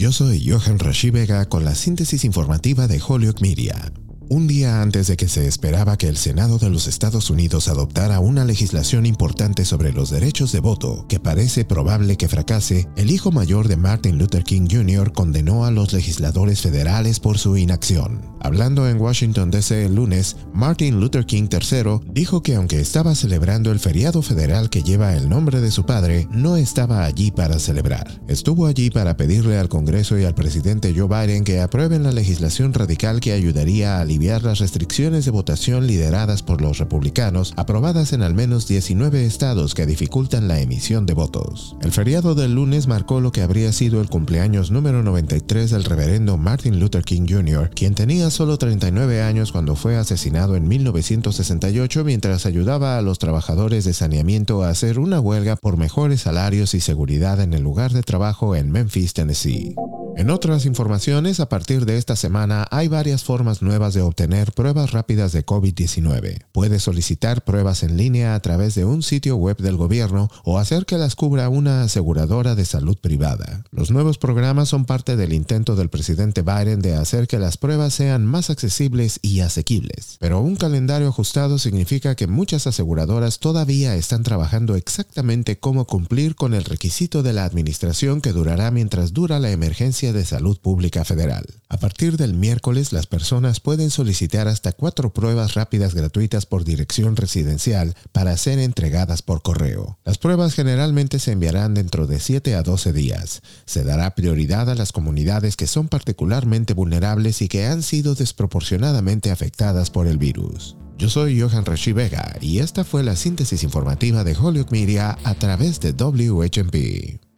Yo soy Johan Rashi Vega con la síntesis informativa de Holyoke Media. Un día antes de que se esperaba que el Senado de los Estados Unidos adoptara una legislación importante sobre los derechos de voto, que parece probable que fracase, el hijo mayor de Martin Luther King Jr. condenó a los legisladores federales por su inacción. Hablando en Washington DC el lunes, Martin Luther King III dijo que aunque estaba celebrando el feriado federal que lleva el nombre de su padre, no estaba allí para celebrar. Estuvo allí para pedirle al Congreso y al presidente Joe Biden que aprueben la legislación radical que ayudaría a las restricciones de votación lideradas por los republicanos, aprobadas en al menos 19 estados que dificultan la emisión de votos. El feriado del lunes marcó lo que habría sido el cumpleaños número 93 del reverendo Martin Luther King Jr., quien tenía solo 39 años cuando fue asesinado en 1968 mientras ayudaba a los trabajadores de saneamiento a hacer una huelga por mejores salarios y seguridad en el lugar de trabajo en Memphis, Tennessee. En otras informaciones, a partir de esta semana hay varias formas nuevas de obtener pruebas rápidas de COVID-19. Puedes solicitar pruebas en línea a través de un sitio web del gobierno o hacer que las cubra una aseguradora de salud privada. Los nuevos programas son parte del intento del presidente Biden de hacer que las pruebas sean más accesibles y asequibles. Pero un calendario ajustado significa que muchas aseguradoras todavía están trabajando exactamente cómo cumplir con el requisito de la administración que durará mientras dura la emergencia de Salud Pública Federal. A partir del miércoles, las personas pueden solicitar hasta cuatro pruebas rápidas gratuitas por dirección residencial para ser entregadas por correo. Las pruebas generalmente se enviarán dentro de 7 a 12 días. Se dará prioridad a las comunidades que son particularmente vulnerables y que han sido desproporcionadamente afectadas por el virus. Yo soy Johan Rashi Vega y esta fue la síntesis informativa de Hollywood Media a través de WHMP.